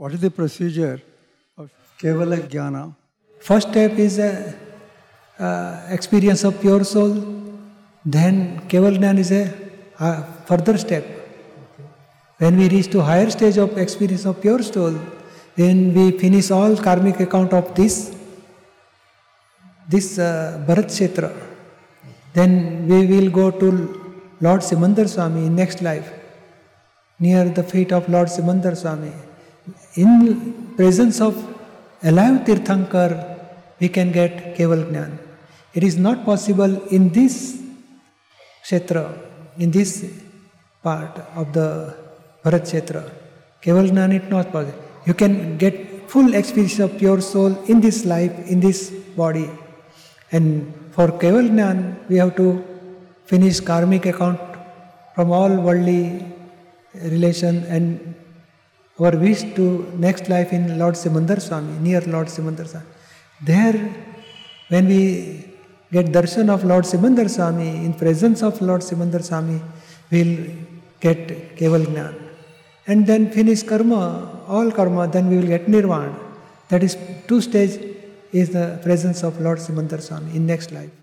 What is the procedure of Kevala Jnana? First step is a uh, experience of pure soul. Then Keval Gnan is a uh, further step. When we reach to higher stage of experience of pure soul, when we finish all karmic account of this, this uh, Bharat Kshetra, then we will go to Lord Simandar Swami in next life, near the feet of Lord Simandar Swami. In presence of alive Tirthankar, we can get Keval Gnan. It is not possible in this Kshetra, in this part of the Bharat Kshetra. Keval Gnan is not possible. You can get full experience of pure soul in this life, in this body. And for Keval Gnan, we have to finish karmic account from all worldly relation and our wish to next life in Lord Simandar Swami, near Lord Simandar Swami. There, when we get darshan of Lord Simandar Swami, in presence of Lord Simandar Swami, we'll get Keval Gnan. And then finish karma, all karma, then we will get nirvana. That is two stage is the presence of Lord Simandar Swami in next life.